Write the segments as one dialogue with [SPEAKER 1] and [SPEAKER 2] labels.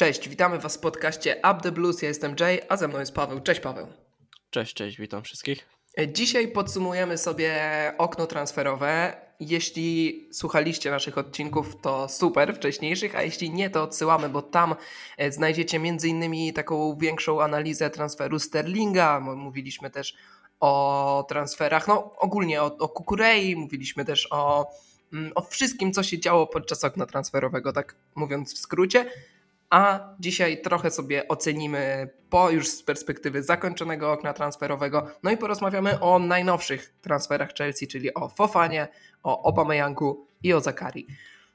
[SPEAKER 1] Cześć, witamy Was w podcaście Up the Blues. Ja jestem Jay, a ze mną jest Paweł. Cześć Paweł.
[SPEAKER 2] Cześć, cześć, witam wszystkich.
[SPEAKER 1] Dzisiaj podsumujemy sobie okno transferowe. Jeśli słuchaliście naszych odcinków, to super wcześniejszych, a jeśli nie, to odsyłamy, bo tam e, znajdziecie m.in. taką większą analizę transferu Sterlinga. Mówiliśmy też o transferach, no ogólnie o, o Kukurei, mówiliśmy też o, mm, o wszystkim, co się działo podczas okna transferowego, tak mówiąc w skrócie a dzisiaj trochę sobie ocenimy po już z perspektywy zakończonego okna transferowego, no i porozmawiamy o najnowszych transferach Chelsea, czyli o Fofanie, o Obameyangu i o Zakari.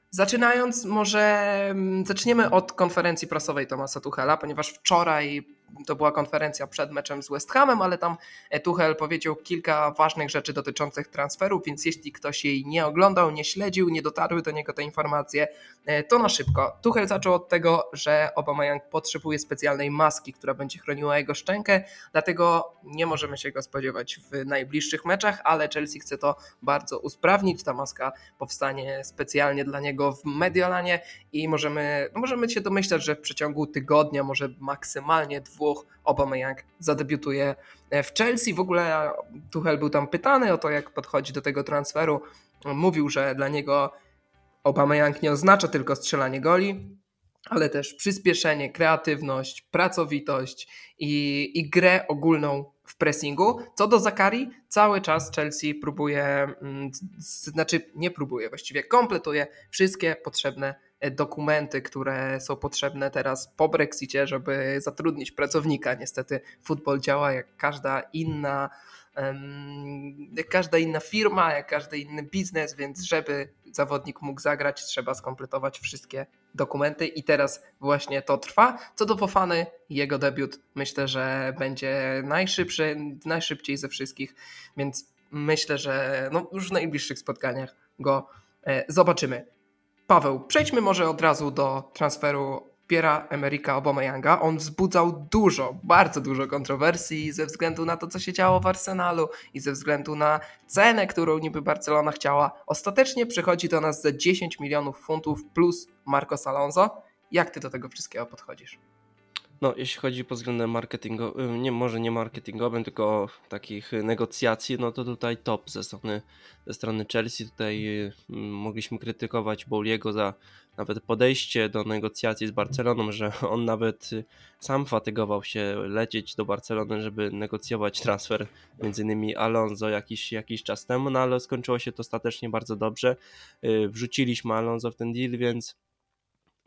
[SPEAKER 1] Zaczynając, może mm, zaczniemy od konferencji prasowej Tomasa Tuchela, ponieważ wczoraj to była konferencja przed meczem z West Hamem, ale tam Tuchel powiedział kilka ważnych rzeczy dotyczących transferów, więc jeśli ktoś jej nie oglądał, nie śledził, nie dotarły do niego te informacje, e, to na szybko. Tuchel zaczął od tego, że Aubameyang potrzebuje specjalnej maski, która będzie chroniła jego szczękę, dlatego nie możemy się go spodziewać w najbliższych meczach, ale Chelsea chce to bardzo usprawnić. Ta maska powstanie specjalnie dla niego w Mediolanie i możemy, no możemy się domyślać, że w przeciągu tygodnia, może maksymalnie dwóch dwóch Aubameyang zadebiutuje w Chelsea. W ogóle Tuchel był tam pytany o to, jak podchodzi do tego transferu. Mówił, że dla niego Aubameyang nie oznacza tylko strzelanie goli, ale też przyspieszenie, kreatywność, pracowitość i, i grę ogólną w pressingu. Co do Zakari, cały czas Chelsea próbuje, mm, znaczy nie próbuje, właściwie kompletuje wszystkie potrzebne E, dokumenty, które są potrzebne teraz po Brexicie, żeby zatrudnić pracownika. Niestety futbol działa jak każda inna jak każda inna firma, jak każdy inny biznes, więc żeby zawodnik mógł zagrać, trzeba skompletować wszystkie dokumenty i teraz właśnie to trwa. Co do Fofany, jego debiut myślę, że będzie najszybszy, najszybciej ze wszystkich, więc myślę, że no już w najbliższych spotkaniach go e, zobaczymy. Paweł, przejdźmy może od razu do transferu Piera Emerika Aubameyanga. On wzbudzał dużo, bardzo dużo kontrowersji ze względu na to, co się działo w Arsenalu i ze względu na cenę, którą niby Barcelona chciała. Ostatecznie przychodzi do nas za 10 milionów funtów plus Marcos Alonso. Jak ty do tego wszystkiego podchodzisz?
[SPEAKER 2] No, jeśli chodzi pod względem marketingowym, nie może nie marketingowym, tylko takich negocjacji, no to tutaj top ze strony, ze strony Chelsea. Tutaj y, mogliśmy krytykować Bowliego za nawet podejście do negocjacji z Barceloną, że on nawet y, sam fatygował się lecieć do Barcelony, żeby negocjować transfer między innymi Alonso jakiś, jakiś czas temu, no ale skończyło się to ostatecznie bardzo dobrze. Y, wrzuciliśmy Alonso w ten deal, więc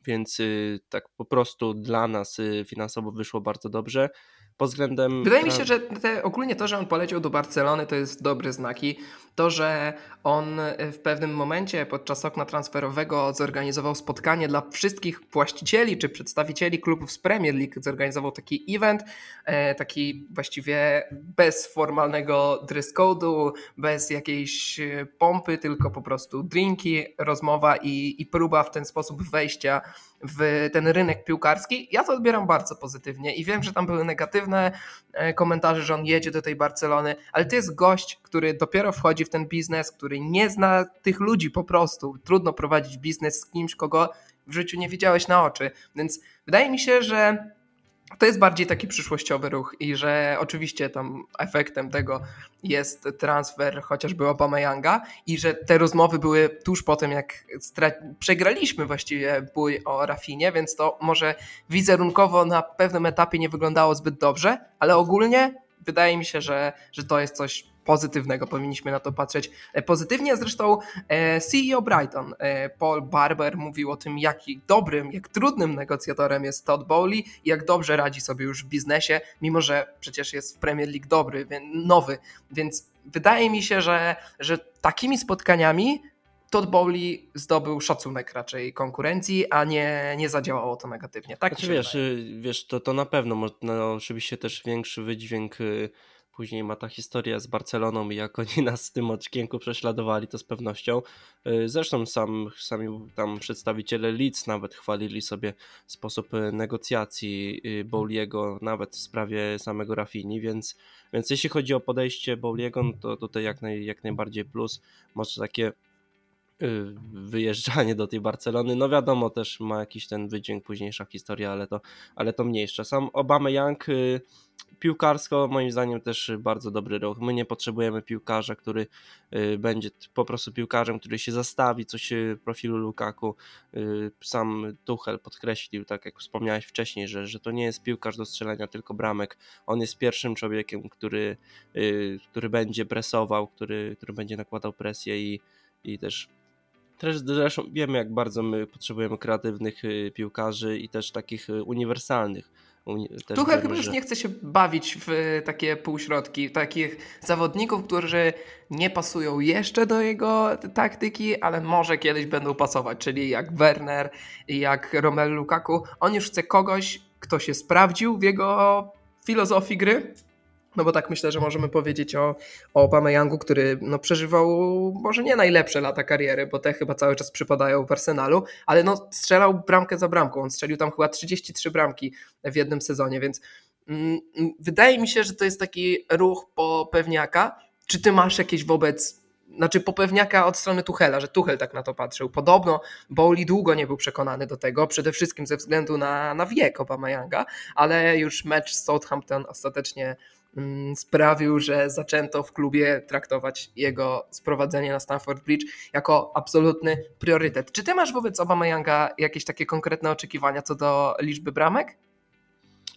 [SPEAKER 2] więc y, tak po prostu dla nas y, finansowo wyszło bardzo dobrze pod względem.
[SPEAKER 1] Wydaje mi się, że te, ogólnie to, że on poleciał do Barcelony, to jest dobry znaki. To, że on w pewnym momencie podczas okna transferowego zorganizował spotkanie dla wszystkich właścicieli czy przedstawicieli klubów z Premier League, zorganizował taki event, e, taki właściwie bez formalnego dress code'u, bez jakiejś e, pompy, tylko po prostu drinki, rozmowa i, i próba w ten sposób wejścia w ten rynek piłkarski. Ja to odbieram bardzo pozytywnie i wiem, że tam były negatywne e, komentarze, że on jedzie do tej Barcelony, ale to jest gość, który dopiero wchodzi w ten biznes, który nie zna tych ludzi po prostu. Trudno prowadzić biznes z kimś, kogo w życiu nie widziałeś na oczy. Więc wydaje mi się, że to jest bardziej taki przyszłościowy ruch i że oczywiście tam efektem tego jest transfer chociażby Obameyanga i że te rozmowy były tuż po tym, jak przegraliśmy właściwie bój o Rafinie, więc to może wizerunkowo na pewnym etapie nie wyglądało zbyt dobrze, ale ogólnie wydaje mi się, że, że to jest coś pozytywnego, powinniśmy na to patrzeć e, pozytywnie. Zresztą e, CEO Brighton, e, Paul Barber, mówił o tym, jaki dobrym, jak trudnym negocjatorem jest Todd Bowley i jak dobrze radzi sobie już w biznesie, mimo że przecież jest w Premier League dobry, nowy, więc wydaje mi się, że, że takimi spotkaniami Todd Bowley zdobył szacunek raczej konkurencji, a nie, nie zadziałało to negatywnie. Tak
[SPEAKER 2] znaczy, wiesz, wiesz, to, to na pewno, no, oczywiście też większy wydźwięk y, Później ma ta historia z Barceloną i jak oni nas w tym odcinku prześladowali, to z pewnością. Y, zresztą sam, sami tam przedstawiciele Leeds nawet chwalili sobie sposób y, negocjacji y, Bowliego, nawet w sprawie samego Rafini, więc, więc jeśli chodzi o podejście Bowliego, no to tutaj jak, naj, jak najbardziej plus. Może takie wyjeżdżanie do tej Barcelony. No wiadomo, też ma jakiś ten wydźwięk, późniejsza historia, ale to, ale to mniejsze. Sam Obama Young piłkarsko moim zdaniem też bardzo dobry ruch. My nie potrzebujemy piłkarza, który y, będzie po prostu piłkarzem, który się zastawi coś w profilu Lukaku. Sam Tuchel podkreślił, tak jak wspomniałeś wcześniej, że, że to nie jest piłkarz do strzelania tylko bramek. On jest pierwszym człowiekiem, który, który będzie presował, który, który będzie nakładał presję i i też też zresztą wiemy, jak bardzo my potrzebujemy kreatywnych y, piłkarzy i też takich y, uniwersalnych.
[SPEAKER 1] Tuchel chyba już nie chce się bawić w takie półśrodki, takich zawodników, którzy nie pasują jeszcze do jego taktyki, ale może kiedyś będą pasować, czyli jak Werner jak Romelu Lukaku. On już chce kogoś, kto się sprawdził w jego filozofii gry, no bo tak myślę, że możemy powiedzieć o, o Obameyangu, który no, przeżywał może nie najlepsze lata kariery, bo te chyba cały czas przypadają w Arsenalu, ale no, strzelał bramkę za bramką. On strzelił tam chyba 33 bramki w jednym sezonie, więc mm, wydaje mi się, że to jest taki ruch po pewniaka. Czy ty masz jakieś wobec znaczy popewniaka od strony Tuchela, że Tuchel tak na to patrzył. Podobno Bowley długo nie był przekonany do tego, przede wszystkim ze względu na, na wiek Younga, ale już mecz z Southampton ostatecznie Mm, sprawił, że zaczęto w klubie traktować jego sprowadzenie na Stamford Bridge jako absolutny priorytet. Czy ty masz wobec Younga jakieś takie konkretne oczekiwania co do liczby bramek?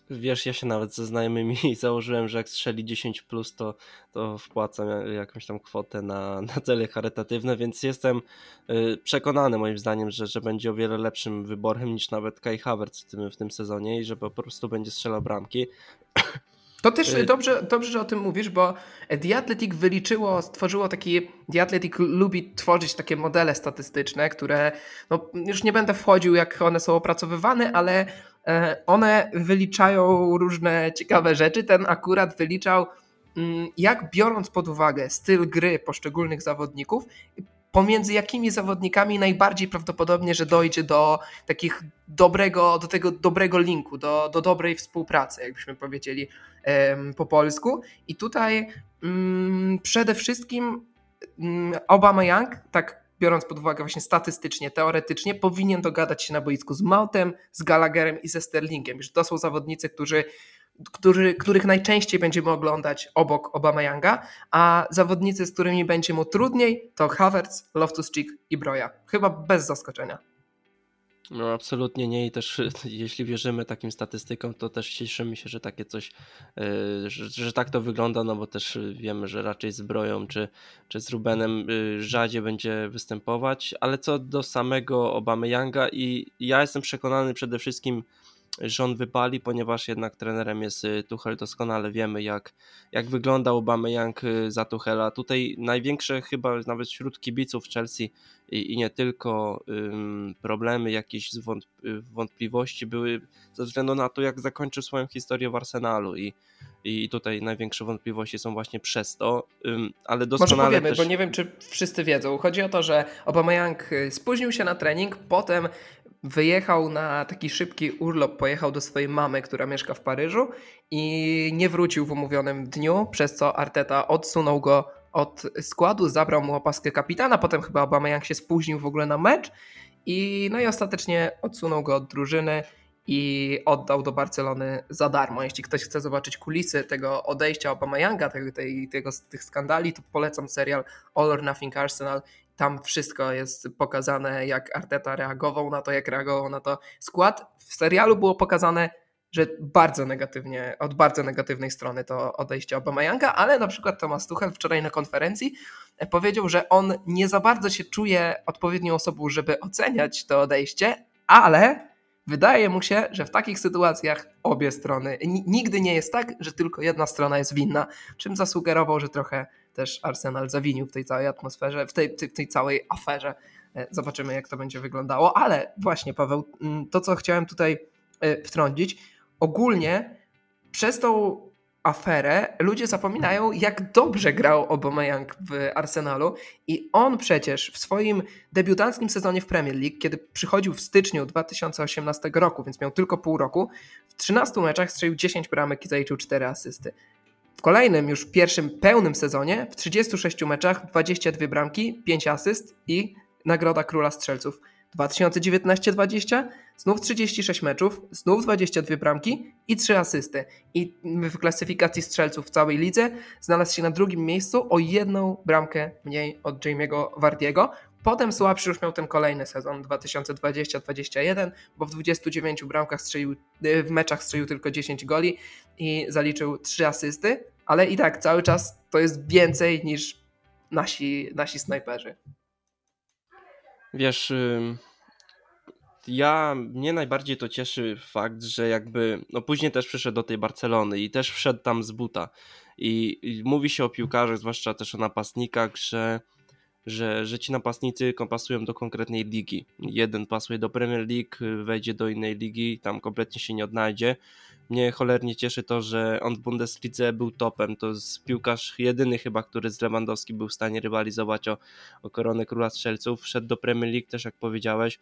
[SPEAKER 2] Wiesz, ja się nawet ze znajomymi założyłem, że jak strzeli 10 plus, to, to wpłacam jakąś tam kwotę na, na cele charytatywne, więc jestem y, przekonany moim zdaniem, że, że będzie o wiele lepszym wyborem niż nawet Kai Havertz w tym, w tym sezonie i że po prostu będzie strzelał bramki.
[SPEAKER 1] To też y- dobrze, dobrze, że o tym mówisz, bo The Athletic wyliczyło, stworzyło taki. The Athletic lubi tworzyć takie modele statystyczne, które no, już nie będę wchodził, jak one są opracowywane, ale e, one wyliczają różne ciekawe rzeczy. Ten akurat wyliczał, mm, jak biorąc pod uwagę styl gry poszczególnych zawodników, pomiędzy jakimi zawodnikami najbardziej prawdopodobnie, że dojdzie do takich dobrego, do tego dobrego linku, do, do dobrej współpracy, jakbyśmy powiedzieli po polsku. I tutaj um, przede wszystkim um, Obama Young, tak biorąc pod uwagę właśnie statystycznie, teoretycznie, powinien dogadać się na boisku z Mountem, z Gallagherem i ze Sterlingiem. Że to są zawodnicy, którzy który, których najczęściej będziemy oglądać obok Obama-Younga, a zawodnicy, z którymi będzie mu trudniej, to Havertz, Loftus-Cheek i Broja. Chyba bez zaskoczenia.
[SPEAKER 2] No absolutnie nie i też jeśli wierzymy takim statystykom, to też cieszymy się, że takie coś, yy, że, że, tak to wygląda, no bo też wiemy, że raczej z Broją czy, czy z Rubenem yy, rzadziej będzie występować, ale co do samego Obamy Younga i ja jestem przekonany przede wszystkim że on wypali, ponieważ jednak trenerem jest y, Tuchel, doskonale wiemy jak, jak wyglądał Aubameyang y, za Tuchela. Tutaj największe chyba nawet wśród kibiców Chelsea i, i nie tylko ym, problemy, jakieś y, wątpliwości były ze względu na to, jak zakończył swoją historię w Arsenalu i, i tutaj największe wątpliwości są właśnie przez to, ym, ale doskonale
[SPEAKER 1] Może powiemy,
[SPEAKER 2] też...
[SPEAKER 1] bo nie wiem, czy wszyscy wiedzą. Chodzi o to, że Aubameyang spóźnił się na trening, potem wyjechał na taki szybki urlop, pojechał do swojej mamy, która mieszka w Paryżu i nie wrócił w umówionym dniu, przez co Arteta odsunął go od składu, zabrał mu opaskę kapitana, potem chyba Aubameyang się spóźnił w ogóle na mecz i no i ostatecznie odsunął go od drużyny i oddał do Barcelony za darmo. Jeśli ktoś chce zobaczyć kulisy tego odejścia Aubameyanga, tego, tej, tego, tych skandali, to polecam serial All or Nothing Arsenal tam wszystko jest pokazane, jak Arteta reagował na to, jak reagował na to skład. W serialu było pokazane, że bardzo negatywnie, od bardzo negatywnej strony to odejście Obamajanga, ale na przykład Thomas Tuchel wczoraj na konferencji powiedział, że on nie za bardzo się czuje odpowiednią osobą, żeby oceniać to odejście, ale wydaje mu się, że w takich sytuacjach obie strony, nigdy nie jest tak, że tylko jedna strona jest winna, czym zasugerował, że trochę też Arsenal zawinił w tej całej atmosferze, w tej, tej, tej całej aferze. E, zobaczymy, jak to będzie wyglądało. Ale właśnie, Paweł, mm, to co chciałem tutaj e, wtrącić, ogólnie przez tą aferę ludzie zapominają, jak dobrze grał Aubameyang w Arsenalu i on przecież w swoim debiutanckim sezonie w Premier League, kiedy przychodził w styczniu 2018 roku, więc miał tylko pół roku, w 13 meczach strzelił 10 bramek i zaliczył 4 asysty. W kolejnym, już pierwszym pełnym sezonie, w 36 meczach 22 bramki, 5 asyst i Nagroda Króla Strzelców. 2019-20 znów 36 meczów, znów 22 bramki i 3 asysty. I w klasyfikacji strzelców w całej lidze znalazł się na drugim miejscu o jedną bramkę mniej od Jamie'ego Wardiego. Potem słabszy już miał ten kolejny sezon 2020-2021, bo w 29 bramkach strzelił, w meczach strzelił tylko 10 goli i zaliczył 3 asysty, ale i tak cały czas to jest więcej niż nasi, nasi snajperzy.
[SPEAKER 2] Wiesz, ja mnie najbardziej to cieszy fakt, że jakby, no później też przyszedł do tej Barcelony i też wszedł tam z buta. I, i mówi się o piłkarzach, zwłaszcza też o napastnikach, że, że, że ci napastnicy pasują do konkretnej ligi. Jeden pasuje do Premier League, wejdzie do innej ligi, tam kompletnie się nie odnajdzie. Mnie cholernie cieszy to, że on w Bundeslidze był topem. To jest piłkarz jedyny chyba, który z Lewandowski był w stanie rywalizować o, o koronę króla strzelców. Wszedł do Premier League też, jak powiedziałeś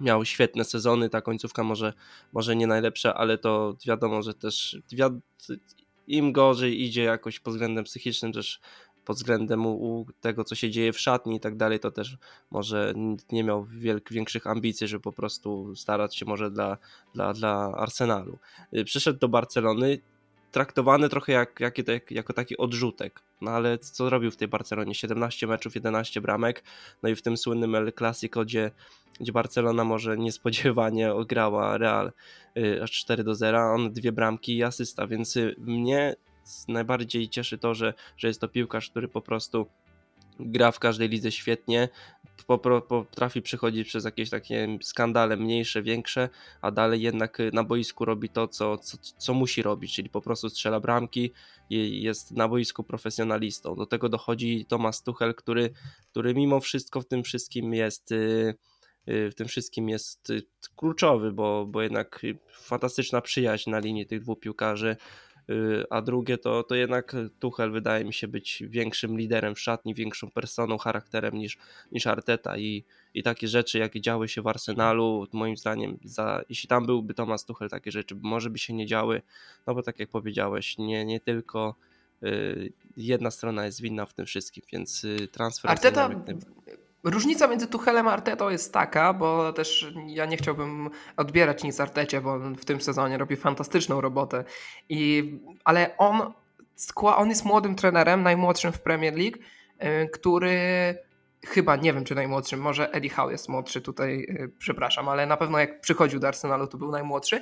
[SPEAKER 2] miał świetne sezony, ta końcówka może, może nie najlepsza, ale to wiadomo, że też im gorzej idzie jakoś pod względem psychicznym, też pod względem u, tego, co się dzieje w szatni i tak dalej, to też może nie miał wielk, większych ambicji, żeby po prostu starać się może dla, dla, dla Arsenalu. Y, przyszedł do Barcelony, traktowany trochę jak, jak, jak, jako taki odrzutek. No ale co robił w tej Barcelonie? 17 meczów, 11 bramek, no i w tym słynnym El Clasico, gdzie, gdzie Barcelona może niespodziewanie ograła Real y, aż 4 do 0, on dwie bramki i asysta, więc y, mnie najbardziej cieszy to, że, że jest to piłkarz, który po prostu gra w każdej lidze świetnie, potrafi przechodzić przez jakieś takie skandale mniejsze, większe, a dalej jednak na boisku robi to, co, co, co musi robić, czyli po prostu strzela bramki i jest na boisku profesjonalistą. Do tego dochodzi Tomasz Tuchel, który, który mimo wszystko w tym wszystkim jest y, y, w tym wszystkim jest y, kluczowy, bo, bo jednak fantastyczna przyjaźń na linii tych dwóch piłkarzy. Y, a drugie to, to jednak Tuchel wydaje mi się być większym liderem w szatni, większą personą, charakterem niż, niż Arteta i, i takie rzeczy, jakie działy się w Arsenalu, moim zdaniem, za, jeśli tam byłby Tomasz Tuchel, takie rzeczy może by się nie działy, no bo tak jak powiedziałeś, nie, nie tylko y, jedna strona jest winna w tym wszystkim, więc y, transfer...
[SPEAKER 1] Arteta, Różnica między Tuchelem a Artetą jest taka, bo też ja nie chciałbym odbierać nic Artecie, bo on w tym sezonie robi fantastyczną robotę. I, ale on, on jest młodym trenerem, najmłodszym w Premier League, y, który chyba, nie wiem czy najmłodszym, może Eddie Howe jest młodszy tutaj, y, przepraszam, ale na pewno jak przychodził do Arsenalu to był najmłodszy.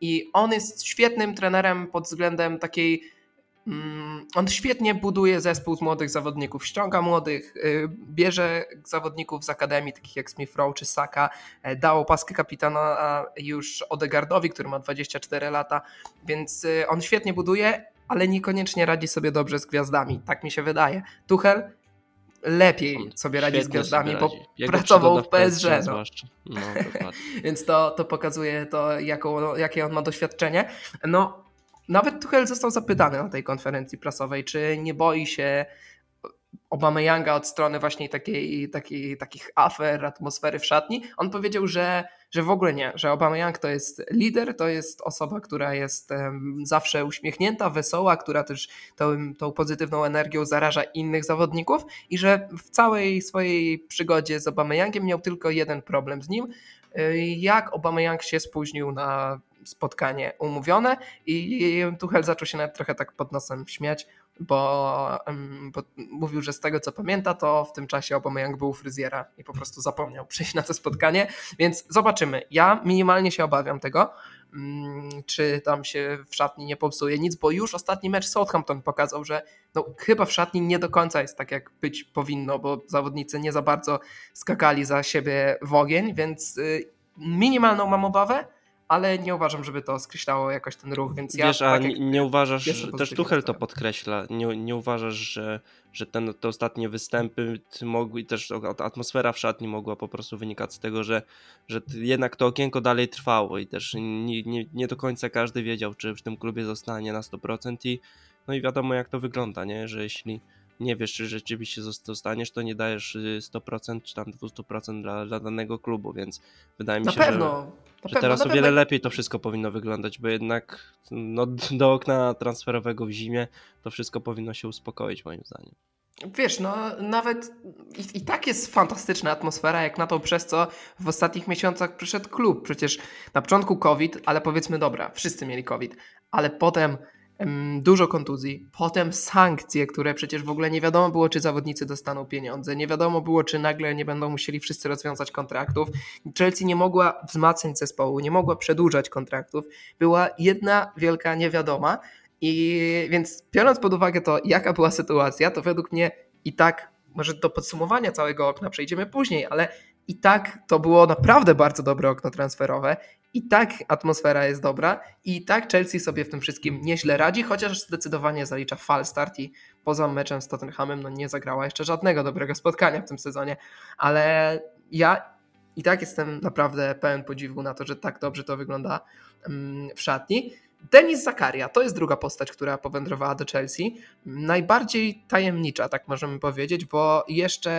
[SPEAKER 1] I on jest świetnym trenerem pod względem takiej on świetnie buduje zespół z młodych zawodników, ściąga młodych, y, bierze zawodników z akademii, takich jak Smith Rowe czy Saka, e, dał opaskę kapitana już Odegardowi, który ma 24 lata, więc y, on świetnie buduje, ale niekoniecznie radzi sobie dobrze z gwiazdami, tak mi się wydaje. Tuchel lepiej sobie radzi z gwiazdami, bo pracował w PSG. No. No, Więc to, to pokazuje to, jaką, jakie on ma doświadczenie. No, nawet Tuchel został zapytany na tej konferencji prasowej, czy nie boi się Obama Younga od strony właśnie takiej, takiej, takich afer, atmosfery w szatni. On powiedział, że, że w ogóle nie, że Obama Young to jest lider, to jest osoba, która jest um, zawsze uśmiechnięta, wesoła, która też tą, tą pozytywną energią zaraża innych zawodników i że w całej swojej przygodzie z Obama Youngiem miał tylko jeden problem z nim, y, jak Obama Young się spóźnił na spotkanie umówione i Tuchel zaczął się nawet trochę tak pod nosem śmiać, bo, bo, mówił, że z tego co pamięta, to w tym czasie Aubameyang był u fryzjera i po prostu zapomniał przyjść na to spotkanie, więc zobaczymy. Ja minimalnie się obawiam tego, mm, czy tam się w szatni nie popsuje nic, bo już ostatni mecz Southampton pokazał, że no, chyba w szatni nie do końca jest tak, jak być powinno, bo zawodnicy nie za bardzo skakali za siebie w ogień, więc y, minimalną mam obawę, ale nie uważam, żeby to skreślało jakoś ten ruch, więc ja...
[SPEAKER 2] Wiesz, a tak nie, nie uważasz, że też Tuchel to podkreśla, nie, nie uważasz, że, że ten, te ostatnie występy mogły i też atmosfera w szatni mogła po prostu wynikać z tego, że, że jednak to okienko dalej trwało i też nie, nie, nie do końca każdy wiedział, czy w tym klubie zostanie na 100% i no i wiadomo jak to wygląda, nie, że jeśli nie wiesz, czy rzeczywiście zostaniesz, to nie dajesz 100% y, czy tam 200% dla, dla danego klubu, więc wydaje mi
[SPEAKER 1] na
[SPEAKER 2] się,
[SPEAKER 1] pewno,
[SPEAKER 2] że, że teraz o wiele lepiej to wszystko powinno wyglądać, bo jednak no, do okna transferowego w zimie to wszystko powinno się uspokoić moim zdaniem.
[SPEAKER 1] Wiesz, no nawet i, i, tak jest fantastyczna atmosfera, jak na to przez co w ostatnich miesiącach przyszedł klub. Przecież na początku COVID, ale powiedzmy dobra, wszyscy mieli COVID, ale potem dużo kontuzji, potem sankcje, które przecież w ogóle nie wiadomo było, czy zawodnicy dostaną pieniądze, nie wiadomo było, czy nagle nie będą musieli wszyscy rozwiązać kontraktów. Chelsea nie mogła wzmacniać zespołu, nie mogła przedłużać kontraktów. Była jedna wielka niewiadoma. I więc biorąc pod uwagę to, jaka była sytuacja, to według mnie i tak, może do podsumowania całego okna przejdziemy później, ale i tak to było naprawdę bardzo dobre okno transferowe i tak atmosfera jest dobra i tak Chelsea sobie w tym wszystkim nieźle radzi, chociaż zdecydowanie zalicza fal start i poza meczem z Tottenhamem no nie zagrała jeszcze żadnego dobrego spotkania w tym sezonie, ale ja i tak jestem naprawdę pełen podziwu na to, że tak dobrze to wygląda mm, w szatni. Denis Zakaria to jest druga postać, która powędrowała do Chelsea. Najbardziej tajemnicza, tak możemy powiedzieć, bo jeszcze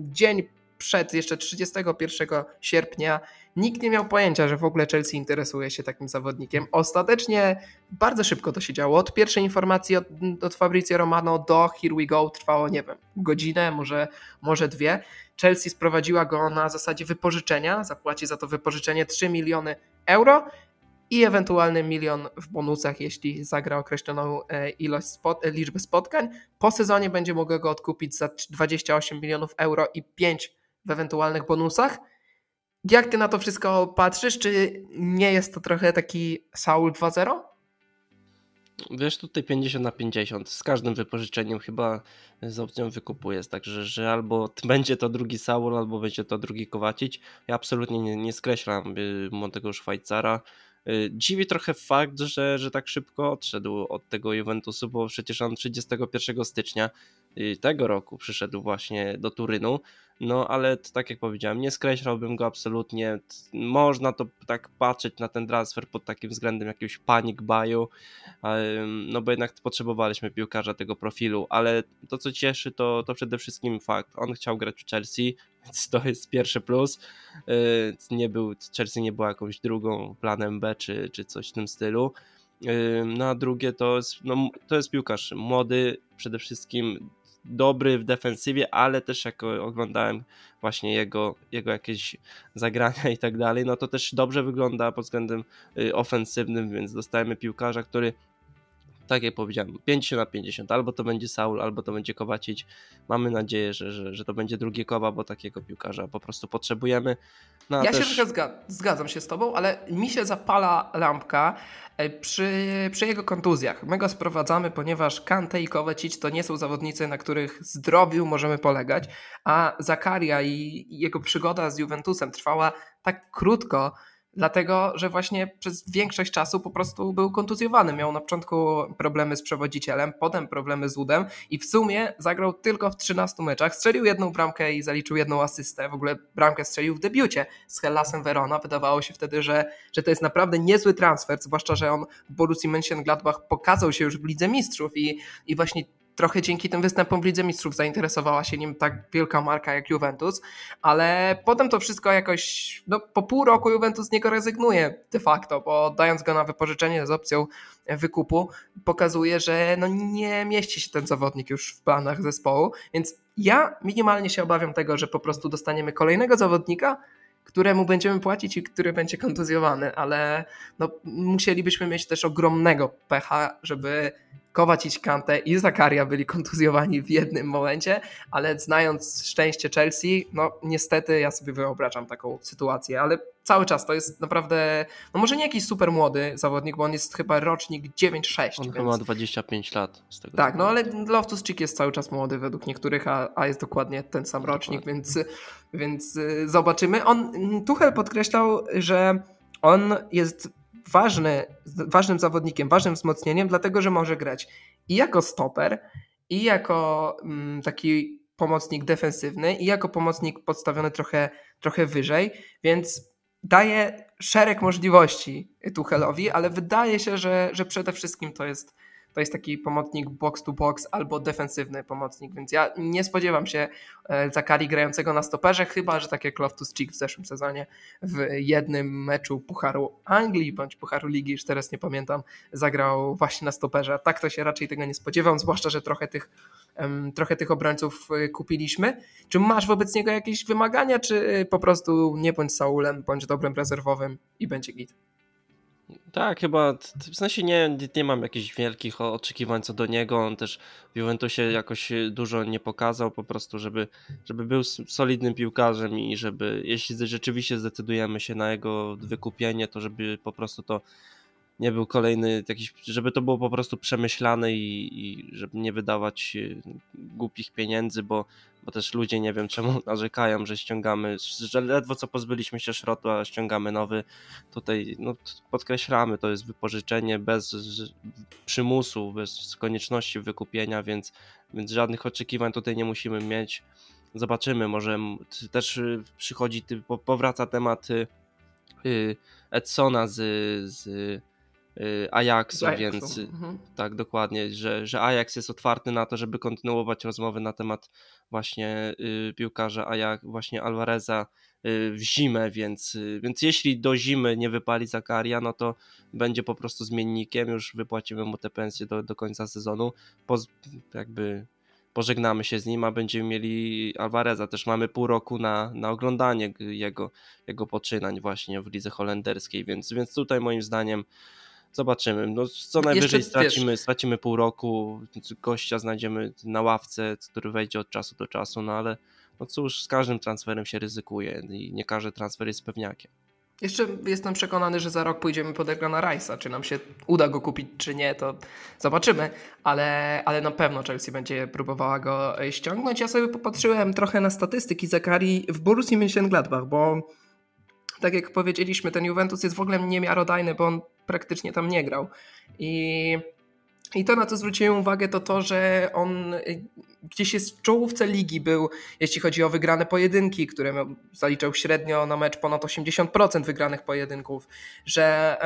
[SPEAKER 1] dzień przed, jeszcze 31 sierpnia, nikt nie miał pojęcia, że w ogóle Chelsea interesuje się takim zawodnikiem. Ostatecznie bardzo szybko to się działo. Od pierwszej informacji od, od Fabrizio Romano do Here We Go trwało, nie wiem, godzinę, może, może dwie. Chelsea sprowadziła go na zasadzie wypożyczenia, zapłaci za to wypożyczenie 3 miliony euro i ewentualny milion w bonusach, jeśli zagra określoną e, ilość spot, e, liczbę spotkań. Po sezonie będzie mogła go odkupić za 28 milionów euro i 5 w ewentualnych bonusach. Jak ty na to wszystko patrzysz? Czy nie jest to trochę taki Saul 2.0?
[SPEAKER 2] Wiesz, tutaj 50 na 50. Z każdym wypożyczeniem chyba z opcją wykupu jest. Także, że albo będzie to drugi Saul, albo będzie to drugi Kowacić. Ja absolutnie nie, nie skreślam y, młodego Szwajcara. Y, dziwi trochę fakt, że, że tak szybko odszedł od tego Juventusu, bo przecież on 31 stycznia y, tego roku przyszedł właśnie do Turynu. No ale tak jak powiedziałem, nie skreślałbym go absolutnie. Można to tak patrzeć na ten transfer pod takim względem jakiegoś panic buyu, no bo jednak potrzebowaliśmy piłkarza tego profilu, ale to co cieszy to, to przede wszystkim fakt, on chciał grać w Chelsea, więc to jest pierwszy plus. Y, nie był, Chelsea nie była jakąś drugą planem B czy, czy coś w tym stylu. No a drugie to jest, no, to jest piłkarz młody, przede wszystkim dobry w defensywie, ale też jak oglądałem właśnie jego, jego jakieś zagrania i tak dalej, no to też dobrze wygląda pod względem y, ofensywnym, więc dostajemy piłkarza, który tak jak powiedziałem, 50 na 50. Albo to będzie Saul, albo to będzie Kowacić. Mamy nadzieję, że, że, że to będzie drugie Kowa, bo takiego piłkarza po prostu potrzebujemy.
[SPEAKER 1] No, ja też... się trochę zgadzam się z tobą, ale mi się zapala lampka e, przy, przy jego kontuzjach. My go sprowadzamy, ponieważ Kante i Kowacić to nie są zawodnicy, na których zdrowiu możemy polegać, a Zakaria i jego przygoda z Juventusem trwała tak krótko, Dlatego, że właśnie przez większość czasu po prostu był kontuzjowany. Miał na początku problemy z przewodzicielem, potem problemy z udem i w sumie zagrał tylko w 13 meczach. Strzelił jedną bramkę i zaliczył jedną asystę. W ogóle bramkę strzelił w debiucie z Hellasem Verona. Wydawało się wtedy, że, że to jest naprawdę niezły transfer, zwłaszcza, że on w Borussii Mönchengladbach pokazał się już w Lidze Mistrzów i, i właśnie trochę dzięki tym występom w Lidze Mistrzów zainteresowała się nim tak wielka marka jak Juventus, ale potem to wszystko jakoś, no po pół roku Juventus z niego rezygnuje de facto, bo dając go na wypożyczenie z opcją wykupu, pokazuje, że no nie mieści się ten zawodnik już w planach zespołu, więc ja minimalnie się obawiam tego, że po prostu dostaniemy kolejnego zawodnika, któremu będziemy płacić i który będzie kontuzjowany, ale no, musielibyśmy mieć też ogromnego pecha, żeby Kowacić Kante i Zakaria byli kontuzjowani w jednym momencie, ale znając szczęście Chelsea, no niestety ja sobie wyobrażam taką sytuację, ale cały czas to jest naprawdę, no może nie jakiś super młody zawodnik, bo on jest chyba rocznik 9-6.
[SPEAKER 2] On więc... chyba ma 25 lat.
[SPEAKER 1] Z tego tak, no ale Loftus-Cheek jest cały czas młody według niektórych, a, a jest dokładnie ten sam rocznik, więc, więc y, zobaczymy. On, Tuchel podkreślał, że on jest ważny, ważnym zawodnikiem, ważnym wzmocnieniem, dlatego że może grać i jako stoper, i jako mm, taki pomocnik defensywny, i jako pomocnik podstawiony trochę, trochę wyżej, więc daje szereg możliwości Tuchelowi, ale wydaje się, że, że przede wszystkim to jest to jest taki pomocnik box to box albo defensywny pomocnik, więc ja nie spodziewam się e, Zakari grającego na stoperze, chyba że tak jak Loftus Cheek w zeszłym sezonie w jednym meczu Pucharu Anglii bądź Pucharu Ligi, już teraz nie pamiętam, zagrał właśnie na stoperze. Tak to się raczej tego nie spodziewam, zwłaszcza, że trochę tych, trochę tych obrońców e, kupiliśmy. Czy masz wobec niego jakieś wymagania, czy po prostu nie bądź Saulem, bądź dobrym rezerwowym i będzie git?
[SPEAKER 2] Tak, chyba w sensie nie, nie mam jakichś wielkich oczekiwań co do niego. On też w Juventusie jakoś dużo nie pokazał, po prostu, żeby, żeby był solidnym piłkarzem i żeby, jeśli rzeczywiście zdecydujemy się na jego wykupienie, to żeby po prostu to nie był kolejny jakiś, żeby to było po prostu przemyślane i, i żeby nie wydawać głupich pieniędzy, bo bo też ludzie nie wiem czemu narzekają, że ściągamy, że ledwo co pozbyliśmy się szrotu, a ściągamy nowy. Tutaj no, podkreślamy, to jest wypożyczenie bez przymusu, bez konieczności wykupienia, więc, więc żadnych oczekiwań tutaj nie musimy mieć. Zobaczymy, może też y, przychodzi, powraca temat y, Edsona z, z Ajaxu, Ajaxu. więc y, mhm. tak dokładnie, że, że Ajax jest otwarty na to, żeby kontynuować rozmowy na temat właśnie y, piłkarza Ajax, właśnie Alvareza y, w zimę, więc, y, więc jeśli do zimy nie wypali Zakaria, no to będzie po prostu zmiennikiem, już wypłacimy mu te pensje do, do końca sezonu, Poz, jakby pożegnamy się z nim, a będziemy mieli Alvareza. Też mamy pół roku na, na oglądanie jego, jego poczynań właśnie w lidze holenderskiej, więc, więc tutaj moim zdaniem Zobaczymy. No, co najwyżej Jeszcze, stracimy, stracimy pół roku, gościa znajdziemy na ławce, który wejdzie od czasu do czasu, no ale no cóż, z każdym transferem się ryzykuje i nie każdy transfer jest pewniakiem.
[SPEAKER 1] Jeszcze jestem przekonany, że za rok pójdziemy pod Egrana Rice'a. Czy nam się uda go kupić, czy nie, to zobaczymy, ale, ale na pewno Chelsea będzie próbowała go ściągnąć. Ja sobie popatrzyłem trochę na statystyki Zakari w Borussii Mönchengladbach, bo tak jak powiedzieliśmy, ten Juventus jest w ogóle niemiarodajny, bo on praktycznie tam nie grał. I i to, na co zwróciłem uwagę, to to, że on gdzieś jest w czołówce ligi był, jeśli chodzi o wygrane pojedynki, które zaliczał średnio na mecz ponad 80% wygranych pojedynków, że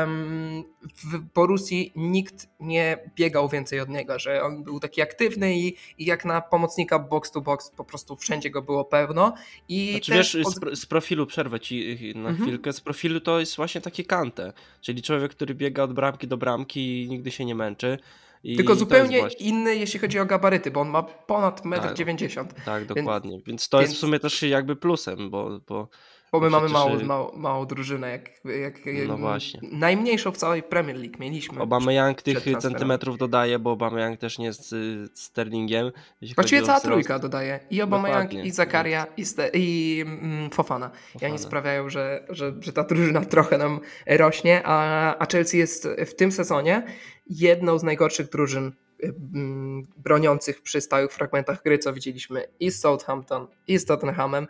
[SPEAKER 1] w Borussii nikt nie biegał więcej od niego, że on był taki aktywny i, i jak na pomocnika box to box po prostu wszędzie go było pełno. I
[SPEAKER 2] znaczy, wiesz, z, z, profilu, przerwę ci na mhm. chwilkę, z profilu to jest właśnie takie kante, czyli człowiek, który biega od bramki do bramki i nigdy się nie męczy.
[SPEAKER 1] I Tylko zupełnie inny, jeśli chodzi o gabaryty, bo on ma ponad 1,90 m.
[SPEAKER 2] Tak, tak, dokładnie. Więc, więc to więc... jest w sumie też jakby plusem, bo,
[SPEAKER 1] bo bo my mamy małą, małą, małą drużynę, jak, jak,
[SPEAKER 2] no właśnie.
[SPEAKER 1] najmniejszą w całej Premier League mieliśmy.
[SPEAKER 2] Obama Young tych centymetrów dodaje, bo Obama Young też nie jest y, Sterlingiem.
[SPEAKER 1] Właściwie cała trójka dodaje. I Obama Young, i Zakaria, i, Ste i mm, Fofana. Fofana. I oni sprawiają, że, że, że ta drużyna trochę nam rośnie, a, a Chelsea jest w tym sezonie jedną z najgorszych drużyn y, mm, broniących przy stałych fragmentach gry, co widzieliśmy i z Southampton, i z Tottenhamem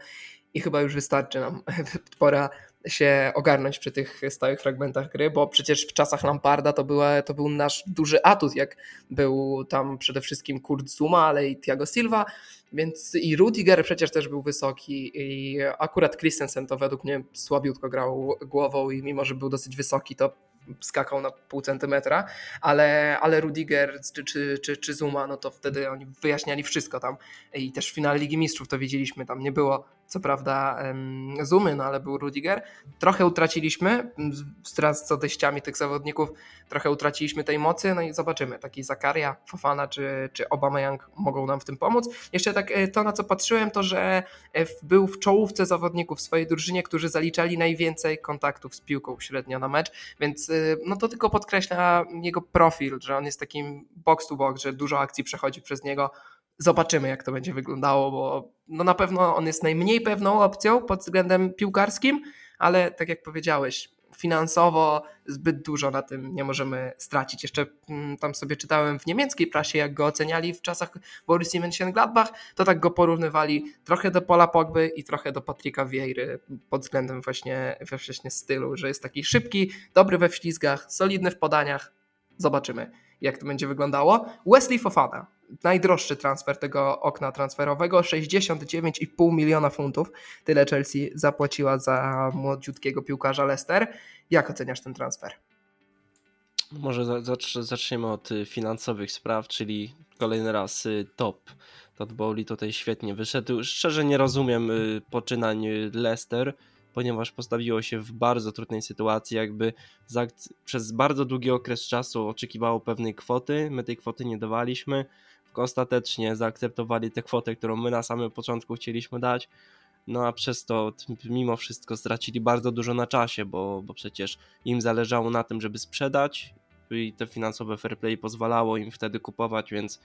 [SPEAKER 1] i chyba już wystarczy nam. Pora się ogarnąć przy tych stałych fragmentach gry, bo przecież w czasach Lamparda to, była, to był nasz duży atut, jak był tam przede wszystkim Kurt Zuma, ale i Thiago Silva, więc i Rudiger przecież też był wysoki i akurat Christensen to według mnie słabiutko grał głową i mimo, że był dosyć wysoki, to skakał na pół centymetra, ale, ale Rudiger czy, czy, czy, czy Zuma, no to wtedy oni wyjaśniali wszystko tam i też w finale Ligi Mistrzów to widzieliśmy, tam nie było co prawda Zumy, no ale był Rudiger. Trochę utraciliśmy, teraz co teściami tych zawodników, trochę utraciliśmy tej mocy, no i zobaczymy, taki Zakaria, Fofana czy, czy Young mogą nam w tym pomóc. Jeszcze tak e, to, na co patrzyłem, to że e, był w czołówce zawodników w swojej drużynie, którzy zaliczali najwięcej kontaktów z piłką średnio na mecz, więc e, no to tylko podkreśla jego profil, że on jest takim box to box, że dużo akcji przechodzi przez niego, Zobaczymy, jak to będzie wyglądało, bo no na pewno on jest najmniej pewną opcją pod względem piłkarskim, ale tak jak powiedziałeś, finansowo zbyt dużo na tym nie możemy stracić. Jeszcze mm, tam sobie czytałem w niemieckiej prasie, jak go oceniali w czasach Borussii Mönchengladbach, to tak go porównywali trochę do Pola Pogby i trochę do Patryka Wiejry pod względem właśnie, właśnie stylu, że jest taki szybki, dobry we wślizgach, solidny w podaniach. Zobaczymy, jak to będzie wyglądało. Wesley Fofana najdroższy transfer tego okna transferowego 69,5 miliona funtów. Tyle Chelsea zapłaciła za młodziutkiego piłkarza Leicester. Jak oceniasz ten transfer?
[SPEAKER 2] Może zaczniemy od y, finansowych spraw, czyli kolejny raz y, top. Todd Bowley tutaj świetnie wyszedł. Szczerze nie rozumiem y, poczynań Leicester, ponieważ postawiło się w bardzo trudnej sytuacji, jakby przez bardzo długi okres czasu oczekiwało pewnej kwoty, my tej kwoty nie dawaliśmy, ostatecznie zaakceptowali tę kwotę, którą my na samym początku chcieliśmy dać, no a przez to mimo wszystko stracili bardzo dużo na czasie, bo, bo przecież im zależało na tym, żeby sprzedać i te finansowe fair play pozwalało im wtedy kupować, więc,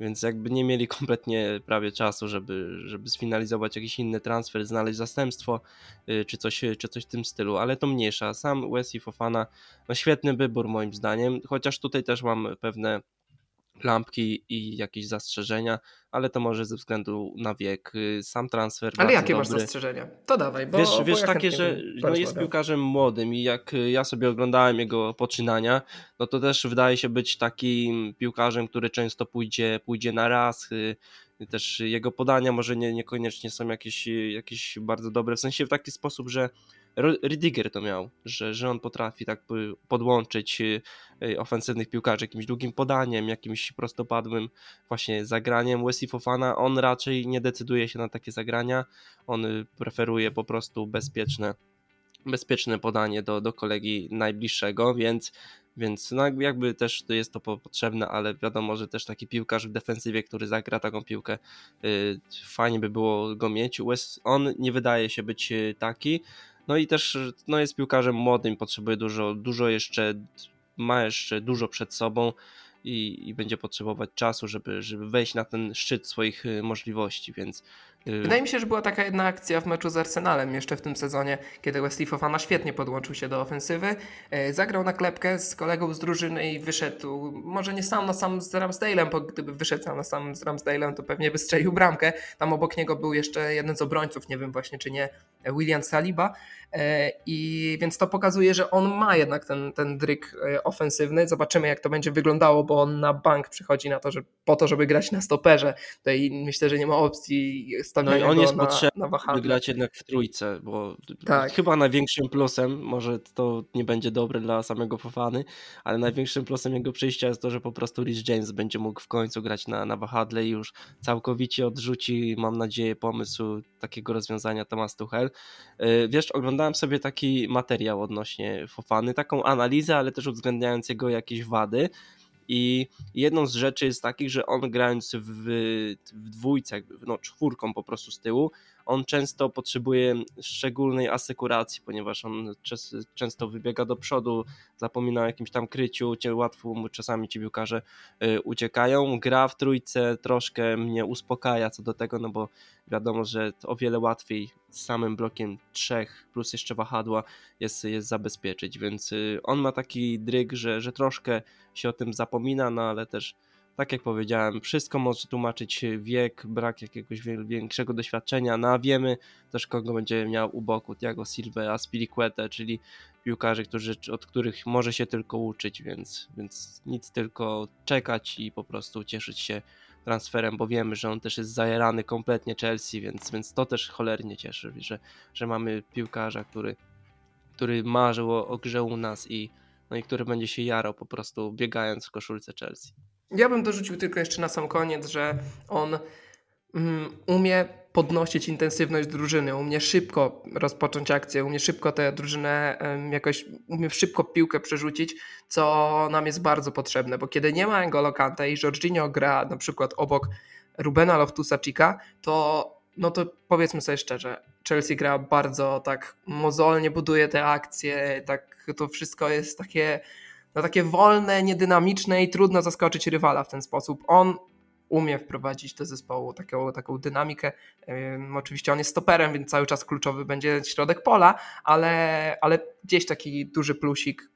[SPEAKER 2] więc jakby nie mieli kompletnie prawie czasu, żeby, żeby sfinalizować jakiś inny transfer, znaleźć zastępstwo y, czy coś, czy coś w tym stylu, ale to mniejsza. Sam Wesley Fofana, no świetny wybór moim zdaniem, chociaż tutaj też mam pewne lampki i jakieś zastrzeżenia, ale to może ze względu na wiek. Y, sam transfer.
[SPEAKER 1] Ale jakie dobry. masz zastrzeżenia? To dawaj, bo.
[SPEAKER 2] Wiesz,
[SPEAKER 1] bo
[SPEAKER 2] wiesz ja takie, że no jest piłkarzem młodym i jak y, ja sobie oglądałem jego poczynania, no to też wydaje się być takim piłkarzem, który często pójdzie, pójdzie na raz. Y, też jego podania może nie, niekoniecznie są jakieś, jakieś bardzo dobre, w sensie w taki sposób, że Rydiger to miał, że, że on potrafi tak podłączyć y, y, ofensywnych piłkarzy jakimś długim podaniem, jakimś prostopadłym właśnie zagraniem. Wesley Fofana, on raczej nie decyduje się na takie zagrania, on y, preferuje po prostu bezpieczne bezpieczne podanie do, do kolegi najbliższego, więc, więc no jakby też jest to potrzebne, ale wiadomo, że też taki piłkarz w defensywie, który zagra taką piłkę, fajnie by było go mieć. On nie wydaje się być taki, no i też no jest piłkarzem młodym, potrzebuje dużo, dużo jeszcze, ma jeszcze dużo przed sobą i, i będzie potrzebować czasu, żeby, żeby wejść na ten szczyt swoich y, możliwości, więc
[SPEAKER 1] Wydaje mi się, że była taka jedna akcja w meczu z Arsenalem jeszcze w tym sezonie, kiedy Wesley Fofana świetnie podłączył się do ofensywy. E, zagrał na klepkę z kolegą z drużyny i wyszedł, może nie sam na sam z Ramsdale'em, bo gdyby wyszedł sam na sam z Ramsdale'em, to pewnie by strzelił bramkę. Tam obok niego był jeszcze jeden z obrońców, nie wiem właśnie czy nie, William Saliba. E, I więc to pokazuje, że on ma jednak ten, ten dryk e, ofensywny. Zobaczymy, jak to będzie wyglądało, bo on na bank przychodzi na to, że po to, żeby grać na stoperze. Tutaj myślę, że nie ma opcji
[SPEAKER 2] no i on jest potrzebny, by grać jednak w trójce, bo tak. chyba największym plusem, może to nie będzie dobre dla samego Fofany, ale największym plusem jego przyjścia jest to, że po prostu Rich James będzie mógł w końcu grać na, na wahadle i już całkowicie odrzuci, mam nadzieję, pomysł takiego rozwiązania Thomas Tuchel. Y, wiesz, oglądałem sobie taki materiał odnośnie Fofany, taką analizę, ale też uwzględniając jego jakieś wady i jedną z rzeczy jest takich, że on grając w, w dwójce, no czwórką po prostu z tyłu, on często potrzebuje szczególnej asekuracji, ponieważ on często wybiega do przodu, zapomina o jakimś tam kryciu, łatwo mu czasami ci piłkarze y, uciekają. Gra w trójce troszkę mnie uspokaja co do tego, no bo wiadomo, że o wiele łatwiej z samym blokiem trzech plus jeszcze wahadła jest, jest zabezpieczyć, więc y, on ma taki dryg, że, że troszkę się o tym zapomina, no ale też tak jak powiedziałem, wszystko może tłumaczyć wiek, brak jakiegoś większego doświadczenia, no a wiemy też kogo będzie miał u boku Thiago Silva, Aspilicueta, czyli piłkarzy, którzy, od których może się tylko uczyć, więc, więc nic tylko czekać i po prostu cieszyć się transferem, bo wiemy, że on też jest zajerany kompletnie Chelsea, więc, więc to też cholernie cieszy, że, że mamy piłkarza, który, który marzył o, o grze u nas i, no i który będzie się jarał po prostu biegając w koszulce Chelsea.
[SPEAKER 1] Ja bym dorzucił tylko jeszcze na sam koniec, że on mm, umie podnosić intensywność drużyny, umie szybko rozpocząć akcję, umie szybko tę drużynę jakoś, umie szybko piłkę przerzucić, co nam jest bardzo potrzebne, bo kiedy nie ma N'Golo Kante i Jorginho gra na przykład obok Rubena Loftusa-Cheeka, to no to powiedzmy sobie szczerze, Chelsea gra bardzo tak mozolnie, buduje te akcje, tak to wszystko jest takie no takie wolne, niedynamiczne i trudno zaskoczyć rywala w ten sposób. On umie wprowadzić do zespołu taką, taką dynamikę. Oczywiście on jest stoperem, więc cały czas kluczowy będzie środek pola, ale, ale gdzieś taki duży plusik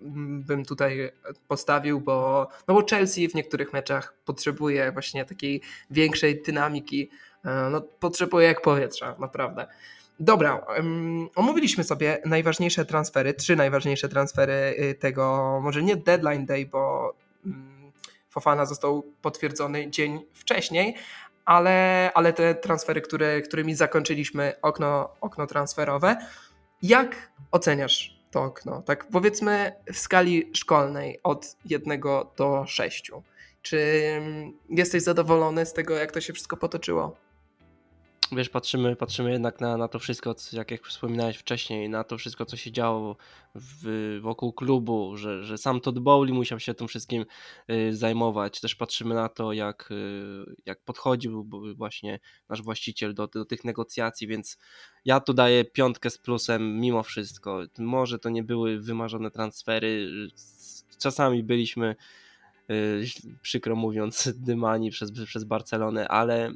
[SPEAKER 1] bym tutaj postawił, bo, no bo Chelsea w niektórych meczach potrzebuje właśnie takiej większej dynamiki, e, no potrzebuje jak powietrza, naprawdę. Dobra, um, omówiliśmy sobie najważniejsze transfery, trzy najważniejsze transfery y, tego, może nie deadline day, bo um, Fofana został potwierdzony dzień wcześniej, ale, ale te transfery, które, którymi zakończyliśmy okno, okno transferowe. Jak oceniasz to okno? Tak powiedzmy w skali szkolnej od 1 do 6. Czy jesteś zadowolony z tego, jak to się wszystko potoczyło?
[SPEAKER 2] Wiesz, patrzymy, patrzymy jednak na, na to wszystko, jak, jak wspominałeś wcześniej, na to wszystko, co się działo w, wokół klubu, że, że sam Todd Bowley musiał się tym wszystkim y, zajmować. Też patrzymy na to, jak, y, jak podchodził właśnie nasz właściciel do, do tych negocjacji, więc ja tu daję piątkę z plusem mimo wszystko. Może to nie były wymarzone transfery, czasami byliśmy przykro mówiąc, dymani przez, przez Barcelonę, ale,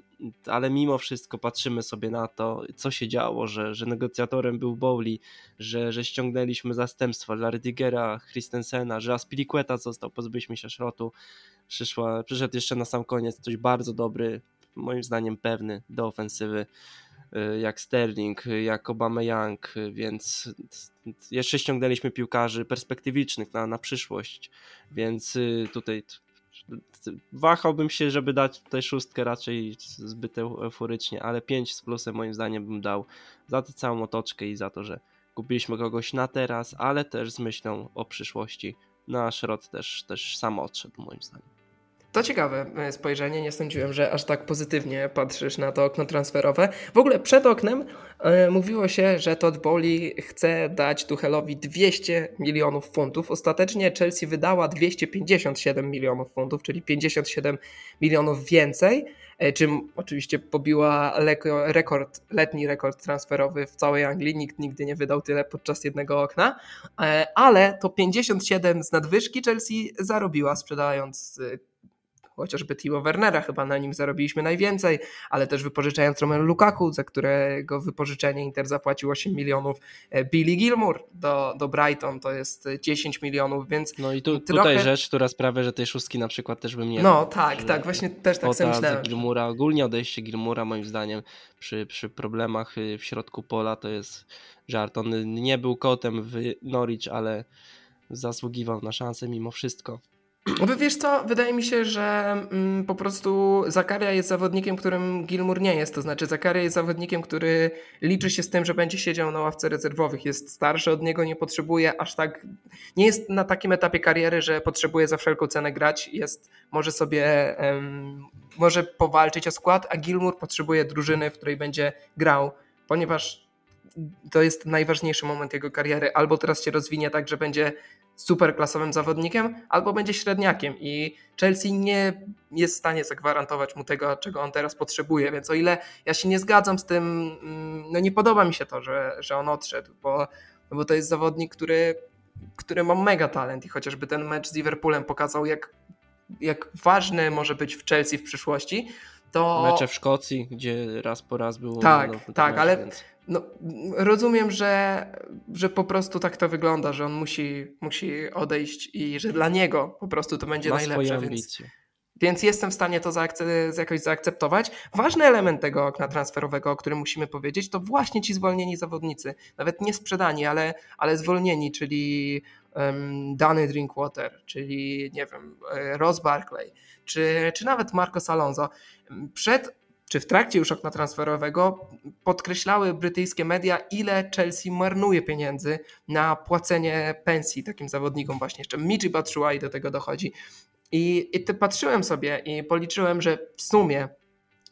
[SPEAKER 2] ale mimo wszystko patrzymy sobie na to, co się działo, że, że negocjatorem był Bowley, że, że ściągnęliśmy zastępstwa dla Rydygera, Christensena, że Aspilicueta został, pozbyliśmy się szrotu, Przyszła, przyszedł jeszcze na sam koniec coś bardzo dobry, moim zdaniem pewny do ofensywy. Y, jak Sterling, jak Obama Young, więc jeszcze ściągnęliśmy piłkarzy perspektywicznych na, na przyszłość, więc y, tutaj wahałbym się, żeby dać tutaj szóstkę raczej zbyt euforycznie, ale 5 z plusem moim zdaniem bym dał za tę całą otoczkę i za to, że kupiliśmy kogoś na teraz, ale też z myślą o przyszłości. Nasz rod też, też sam odszedł moim zdaniem.
[SPEAKER 1] To ciekawe e, spojrzenie. Nie sądziłem, że aż tak pozytywnie patrzysz na to okno transferowe. W ogóle przed oknem e, mówiło się, że Todd Bowley chce dać Tuchelowi 200 milionów funtów. Ostatecznie Chelsea wydała 257 milionów funtów, czyli 57 milionów więcej, e, czym oczywiście pobiła rekord, letni rekord transferowy w całej Anglii. Nikt nigdy nie wydał tyle podczas jednego okna, e, ale to 57 z nadwyżki Chelsea zarobiła sprzedając chociażby Timo Wernera, chyba na nim zarobiliśmy najwięcej, ale też wypożyczając Romelu Lukaku, za którego wypożyczenie Inter zapłacił 8 milionów, e, Billy Gilmour do, do Brighton to jest 10 milionów, więc
[SPEAKER 2] No i tu, trochę... tutaj rzecz, która sprawia, że tej szóstki na przykład też bym nie
[SPEAKER 1] No tak, tak, właśnie też tak sobie myślałem.
[SPEAKER 2] Gilmura, ogólnie odejście Gilmura moim zdaniem przy, przy problemach y, w środku pola to jest żart. On nie był kotem w Norwich, ale zasługiwał na szansę mimo wszystko.
[SPEAKER 1] No wiesz co, wydaje mi się, że mm, po prostu Zakaria jest zawodnikiem, którym Gilmour nie jest. To znaczy Zakaria jest zawodnikiem, który liczy się z tym, że będzie siedział na ławce rezerwowych. Jest starszy od niego, nie potrzebuje aż tak... Nie jest na takim etapie kariery, że potrzebuje za wszelką cenę grać. Jest, może sobie... Um, może powalczyć o skład, a Gilmour potrzebuje drużyny, w której będzie grał, ponieważ to jest najważniejszy moment jego kariery. Albo teraz się rozwinie tak, że będzie superklasowym zawodnikiem, albo będzie średniakiem. I Chelsea nie jest w stanie zagwarantować mu tego, czego on teraz potrzebuje, więc o ile ja się nie zgadzam z tym, mm, no nie podoba mi się to, że, że on odszedł, bo, no bo to jest zawodnik, który, który ma mega talent i chociażby ten mecz z Liverpoolem pokazał, jak, jak ważny może być w Chelsea w przyszłości, to...
[SPEAKER 2] Mecze w Szkocji, gdzie raz po raz było...
[SPEAKER 1] Tak, no, tak, ale... Więc no, rozumiem, że, że po prostu tak to wygląda, że on musi, musi odejść i że dla niego po prostu to będzie
[SPEAKER 2] Ma
[SPEAKER 1] najlepsze. Więc, więc jestem w stanie to zaakce- jakoś zaakceptować. Ważny element tego okna transferowego, o którym musimy powiedzieć, to właśnie ci zwolnieni zawodnicy. Nawet nie sprzedani, ale, ale zwolnieni, czyli um, Danny Drinkwater, czyli nie wiem, e, Ross Barkley, czy, czy nawet Marcos Alonso. Przed czy w trakcie już okna transferowego podkreślały brytyjskie media, ile Chelsea marnuje pieniędzy na płacenie pensji takim zawodnikom właśnie. Jeszcze Michi Batshuayi do tego dochodzi. I, I ty patrzyłem sobie i policzyłem, że w sumie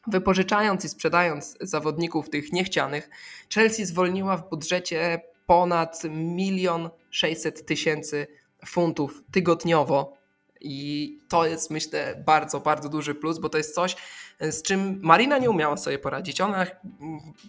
[SPEAKER 1] wypożyczając i sprzedając zawodników tych niechcianych, Chelsea zwolniła w budżecie ponad milion sześćset tysięcy funtów tygodniowo i to jest, myślę, bardzo, bardzo duży plus, bo to jest coś, z czym Marina nie umiała sobie poradzić. Ona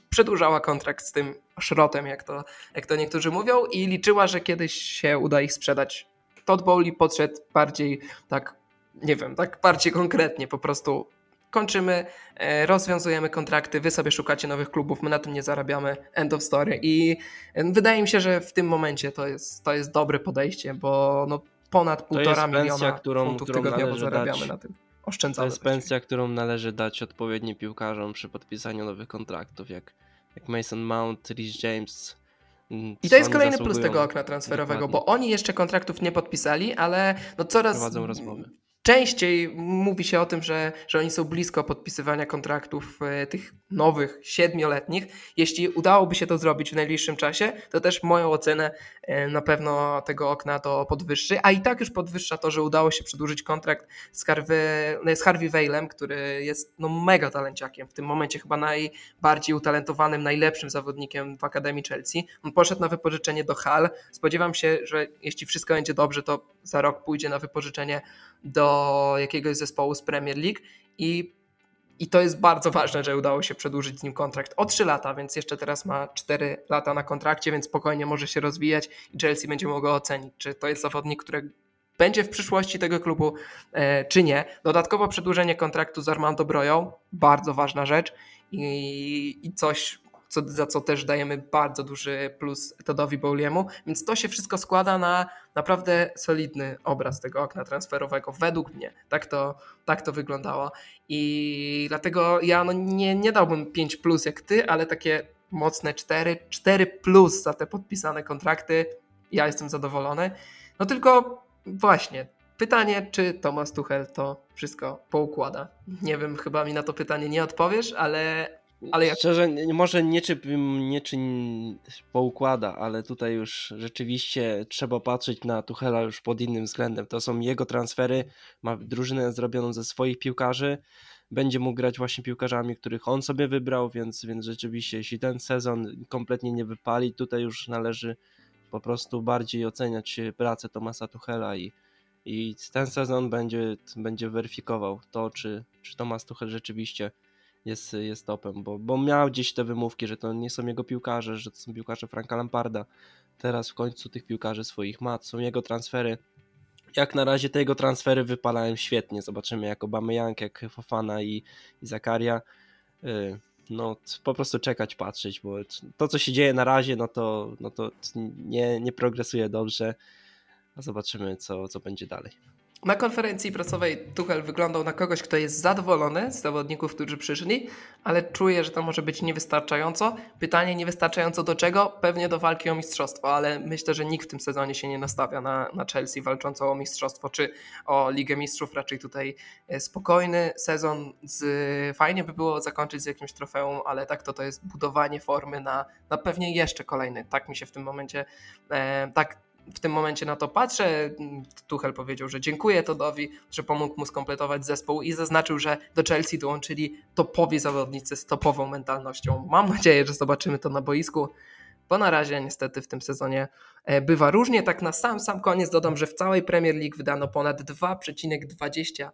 [SPEAKER 1] przedłużała kontrakt z tym szrotem, jak to, jak to niektórzy mówią, i liczyła, że kiedyś się uda ich sprzedać. Todd Bowley podszedł bardziej tak, nie wiem, tak bardziej konkretnie, po prostu kończymy, e, rozwiązujemy kontrakty, wy sobie szukacie nowych klubów, my na tym nie zarabiamy, end of story. I wydaje mi się, że w tym momencie to jest, to jest dobre podejście, bo no, ponad półtora miliona którą, funtów którą tygodniowo zarabiamy na tym. Oszczędzamy.
[SPEAKER 2] To jest pensja, którą należy dać odpowiednim piłkarzom przy podpisaniu nowych kontraktów, jak, jak Mason Mount, Rhys James.
[SPEAKER 1] Mm, I to jest kolejny plus tego okna transferowego, Dokładnie. bo oni jeszcze kontraktów nie podpisali, ale no coraz...
[SPEAKER 2] Prowadzą rozmowy.
[SPEAKER 1] Częściej mówi się o tym, że, że oni są blisko podpisywania kontraktów e, tych nowych, siedmioletnich. Jeśli udałoby się to zrobić w najbliższym czasie, to też moją ocenę e, na pewno tego okna to podwyższy, a i tak już podwyższa to, że udało się przedłużyć kontrakt z Harvey, z Harvey Veilem, który jest no, mega talenciakiem, w tym momencie chyba najbardziej utalentowanym, najlepszym zawodnikiem w Akademii Chelsea. On poszedł na wypożyczenie do Hal. Spodziewam się, że jeśli wszystko będzie dobrze, to za rok pójdzie na wypożyczenie do jakiegoś zespołu z Premier League i, i to jest bardzo ważne, że udało się przedłużyć z nim kontrakt o 3 lata, więc jeszcze teraz ma 4 lata na kontrakcie, więc spokojnie może się rozwijać i Chelsea będzie mogło ocenić, czy to jest zawodnik, który będzie w przyszłości tego klubu, e, czy nie. Dodatkowo przedłużenie kontraktu z Armando Broją, bardzo ważna rzecz i, i coś, co, za co też dajemy bardzo duży plus Todowi Bowliemu, więc to się wszystko składa na naprawdę solidny obraz tego okna transferowego, według mnie. Tak to, tak to wyglądało i dlatego ja no nie, nie dałbym 5 plus jak ty, ale takie mocne 4, 4 plus za te podpisane kontrakty, ja jestem zadowolony. No tylko właśnie, pytanie, czy Thomas Tuchel to wszystko poukłada. Nie wiem, chyba mi na to pytanie nie odpowiesz, ale, ale jak...
[SPEAKER 2] Szczerze, może nie czy, nie czy poukłada, ale tutaj już rzeczywiście trzeba patrzeć na Tuchela już pod innym względem. To są jego transfery, ma drużynę zrobioną ze swoich piłkarzy, będzie mógł grać właśnie piłkarzami, których on sobie wybrał, więc, więc rzeczywiście jeśli ten sezon kompletnie nie wypali, tutaj już należy po prostu bardziej oceniać pracę Tomasa Tuchela i, i ten sezon będzie, będzie weryfikował to, czy, czy Tomas Tuchel rzeczywiście jest, jest topem, bo, bo miał gdzieś te wymówki, że to nie są jego piłkarze, że to są piłkarze Franka Lamparda. Teraz w końcu tych piłkarzy swoich ma, są jego transfery. Jak na razie te jego transfery wypalają świetnie. Zobaczymy jak Young, jak Fofana i, i Zakaria. Y, no po prostu czekać, patrzeć, bo to co się dzieje na razie, no to, no to nie, nie progresuje dobrze. A zobaczymy co, co będzie dalej.
[SPEAKER 1] Na konferencji prasowej Tuchel wyglądał na kogoś, kto jest zadowolony z zawodników, którzy przyszli, ale czuje, że to może być niewystarczająco. Pytanie niewystarczająco do czego? Pewnie do walki o mistrzostwo, ale myślę, że nikt w tym sezonie się nie nastawia na, na Chelsea walczącą o mistrzostwo czy o Ligę Mistrzów. Raczej tutaj e, spokojny sezon. Z, fajnie by było zakończyć z jakimś trofeum, ale tak to to jest budowanie formy na, na pewnie jeszcze kolejny. Tak mi się w tym momencie, e, tak w tym momencie na to patrzę. Tuchel powiedział, że dziękuję Todowi, że pomógł mu skompletować zespół i zaznaczył, że do Chelsea dołączyli topowi zawodnicy z topową mentalnością. Mam nadzieję, że zobaczymy to na boisku, bo na razie niestety w tym sezonie e, bywa różnie. Tak na sam sam koniec dodam, że w całej Premier League wydano ponad 2,25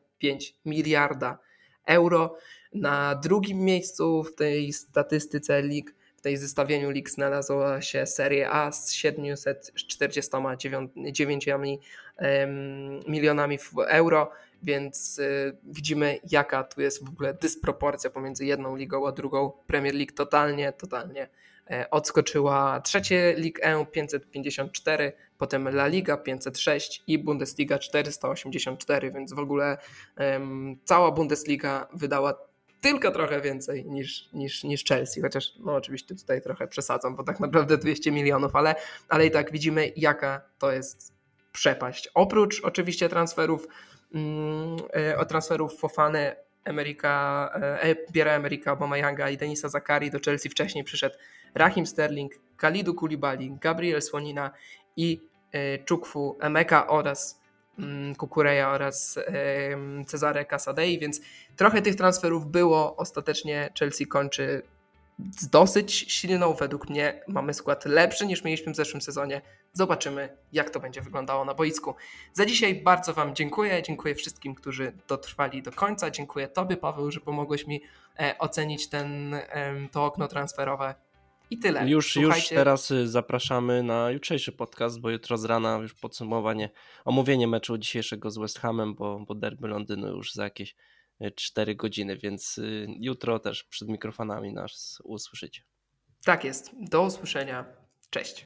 [SPEAKER 1] miliarda euro. Na drugim miejscu w tej statystyce lig tej zestawieniu lig znalazła się Serie A z 749 milionami euro, więc y, widzimy jaka tu jest w ogóle dysproporcja pomiędzy jedną ligą a drugą. Premier League totalnie, totalnie e, odskoczyła. Trzecie League E 554, potem La Liga 506 i Bundesliga 484, więc w ogóle cała Bundesliga wydała tylko trochę więcej niż, niż, niż Chelsea, chociaż no oczywiście tutaj trochę przesadzam, bo tak naprawdę 200 milionów, ale, ale i tak widzimy jaka to jest przepaść. Oprócz oczywiście transferów mm, e, o transferów Fofany, Ameryka, e, Biera Ameryka, Younga i Denisa Zakari do Chelsea wcześniej przyszedł Rahim Sterling, Kalidu Koulibaly, Gabriel Słonina i e, Czukwu Emeka oraz Kukureja oraz Cezare Casadei, więc trochę tych transferów było. Ostatecznie Chelsea kończy z dosyć silną. Według mnie mamy skład lepszy niż mieliśmy w zeszłym sezonie. Zobaczymy, jak to będzie wyglądało na boisku. Za dzisiaj bardzo Wam dziękuję. Dziękuję wszystkim, którzy dotrwali do końca. Dziękuję Tobie, Paweł, że pomogłeś mi e, ocenić ten, to okno transferowe. I tyle.
[SPEAKER 2] Już, Słuchajcie... już teraz y, zapraszamy na jutrzejszy podcast, bo jutro z rana już podsumowanie, omówienie meczu dzisiejszego z West Hamem, bo, bo derby Londynu już za jakieś 4 y, godziny, więc y, jutro też przed mikrofonami nas usłyszycie.
[SPEAKER 1] Tak jest. Do usłyszenia. Cześć.